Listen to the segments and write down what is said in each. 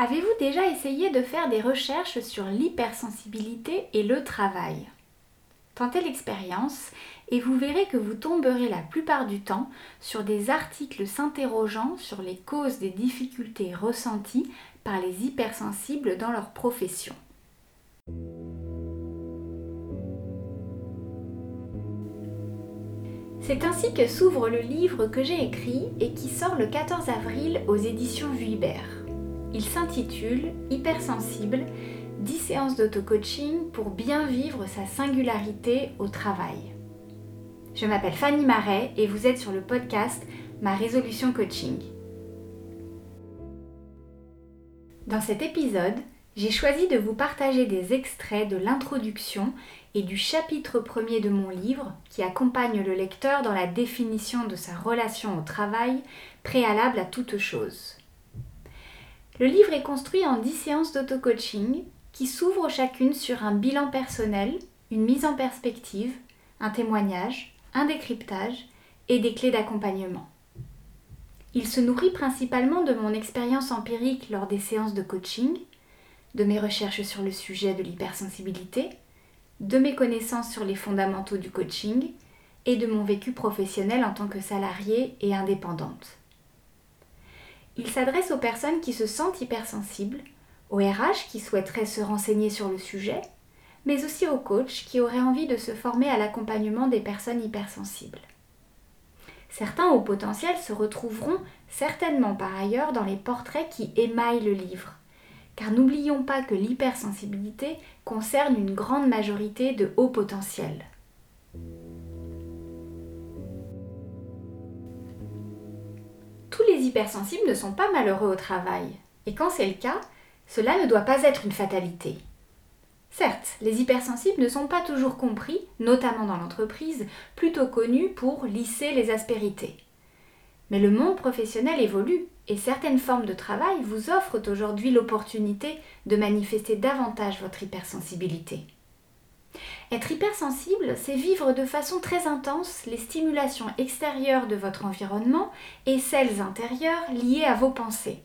Avez-vous déjà essayé de faire des recherches sur l'hypersensibilité et le travail? Tentez l'expérience et vous verrez que vous tomberez la plupart du temps sur des articles s'interrogeant sur les causes des difficultés ressenties par les hypersensibles dans leur profession. C'est ainsi que s'ouvre le livre que j'ai écrit et qui sort le 14 avril aux éditions Vuibert. Il s'intitule Hypersensible 10 séances d'auto-coaching pour bien vivre sa singularité au travail. Je m'appelle Fanny Marais et vous êtes sur le podcast Ma résolution coaching. Dans cet épisode, j'ai choisi de vous partager des extraits de l'introduction et du chapitre premier de mon livre qui accompagne le lecteur dans la définition de sa relation au travail préalable à toute chose. Le livre est construit en 10 séances d'auto-coaching qui s'ouvrent chacune sur un bilan personnel, une mise en perspective, un témoignage, un décryptage et des clés d'accompagnement. Il se nourrit principalement de mon expérience empirique lors des séances de coaching, de mes recherches sur le sujet de l'hypersensibilité, de mes connaissances sur les fondamentaux du coaching et de mon vécu professionnel en tant que salariée et indépendante. Il s'adresse aux personnes qui se sentent hypersensibles, aux RH qui souhaiteraient se renseigner sur le sujet, mais aussi aux coachs qui auraient envie de se former à l'accompagnement des personnes hypersensibles. Certains au potentiel se retrouveront certainement par ailleurs dans les portraits qui émaillent le livre, car n'oublions pas que l'hypersensibilité concerne une grande majorité de hauts potentiels. Hypersensibles ne sont pas malheureux au travail. Et quand c'est le cas, cela ne doit pas être une fatalité. Certes, les hypersensibles ne sont pas toujours compris, notamment dans l'entreprise, plutôt connus pour lisser les aspérités. Mais le monde professionnel évolue et certaines formes de travail vous offrent aujourd'hui l'opportunité de manifester davantage votre hypersensibilité. Être hypersensible, c'est vivre de façon très intense les stimulations extérieures de votre environnement et celles intérieures liées à vos pensées.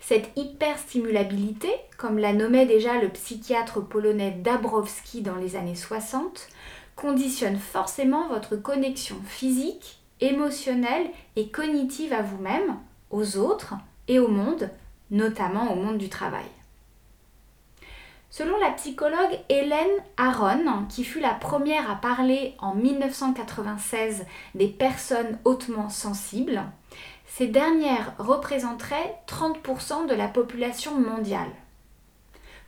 Cette hyperstimulabilité, comme la nommait déjà le psychiatre polonais Dabrowski dans les années 60, conditionne forcément votre connexion physique, émotionnelle et cognitive à vous-même, aux autres et au monde, notamment au monde du travail. Selon la psychologue Hélène Aron, qui fut la première à parler en 1996 des personnes hautement sensibles, ces dernières représenteraient 30% de la population mondiale.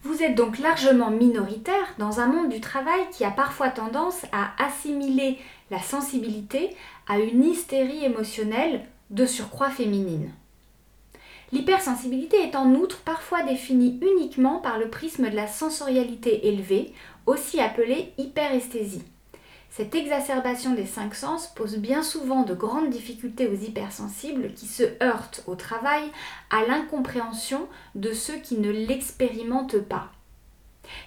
Vous êtes donc largement minoritaire dans un monde du travail qui a parfois tendance à assimiler la sensibilité à une hystérie émotionnelle de surcroît féminine. L'hypersensibilité est en outre parfois définie uniquement par le prisme de la sensorialité élevée, aussi appelée hyperesthésie. Cette exacerbation des cinq sens pose bien souvent de grandes difficultés aux hypersensibles qui se heurtent au travail à l'incompréhension de ceux qui ne l'expérimentent pas.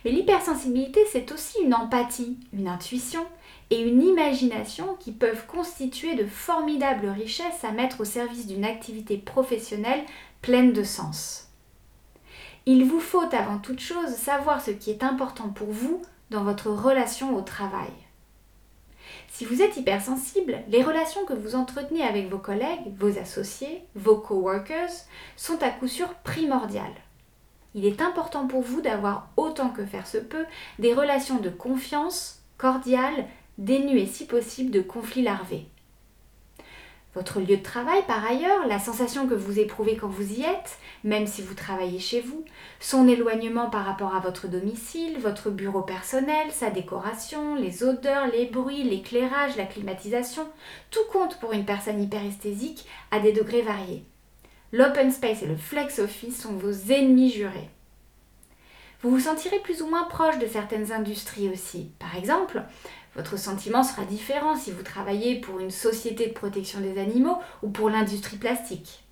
Mais l'hypersensibilité, c'est aussi une empathie, une intuition et une imagination qui peuvent constituer de formidables richesses à mettre au service d'une activité professionnelle pleine de sens. Il vous faut avant toute chose savoir ce qui est important pour vous dans votre relation au travail. Si vous êtes hypersensible, les relations que vous entretenez avec vos collègues, vos associés, vos coworkers sont à coup sûr primordiales. Il est important pour vous d'avoir autant que faire se peut des relations de confiance cordiales, dénuées si possible de conflits larvés. Votre lieu de travail, par ailleurs, la sensation que vous éprouvez quand vous y êtes, même si vous travaillez chez vous, son éloignement par rapport à votre domicile, votre bureau personnel, sa décoration, les odeurs, les bruits, l'éclairage, la climatisation, tout compte pour une personne hyperesthésique à des degrés variés. L'open space et le flex office sont vos ennemis jurés. Vous vous sentirez plus ou moins proche de certaines industries aussi. Par exemple, votre sentiment sera différent si vous travaillez pour une société de protection des animaux ou pour l'industrie plastique.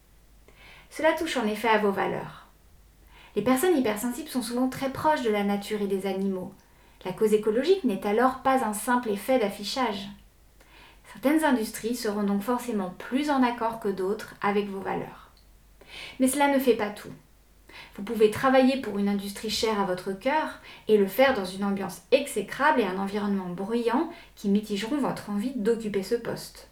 Cela touche en effet à vos valeurs. Les personnes hypersensibles sont souvent très proches de la nature et des animaux. La cause écologique n'est alors pas un simple effet d'affichage. Certaines industries seront donc forcément plus en accord que d'autres avec vos valeurs. Mais cela ne fait pas tout. Vous pouvez travailler pour une industrie chère à votre cœur et le faire dans une ambiance exécrable et un environnement bruyant qui mitigeront votre envie d'occuper ce poste.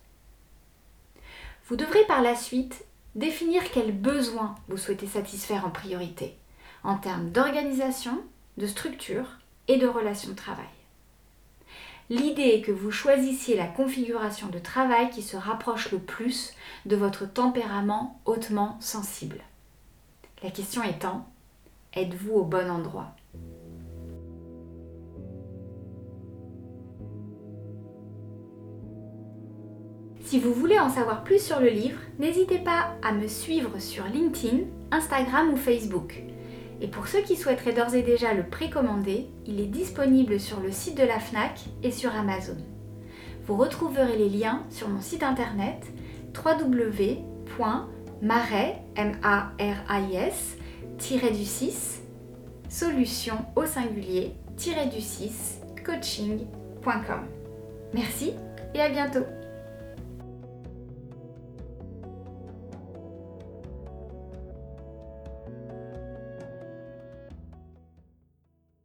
Vous devrez par la suite définir quels besoins vous souhaitez satisfaire en priorité, en termes d'organisation, de structure et de relations de travail. L'idée est que vous choisissiez la configuration de travail qui se rapproche le plus de votre tempérament hautement sensible. La question étant, êtes-vous au bon endroit? Si vous voulez en savoir plus sur le livre, n'hésitez pas à me suivre sur LinkedIn, Instagram ou Facebook. Et pour ceux qui souhaiteraient d'ores et déjà le précommander, il est disponible sur le site de la FNAC et sur Amazon. Vous retrouverez les liens sur mon site internet www.marais-du-6 solution au singulier du 6 coaching.com. Merci et à bientôt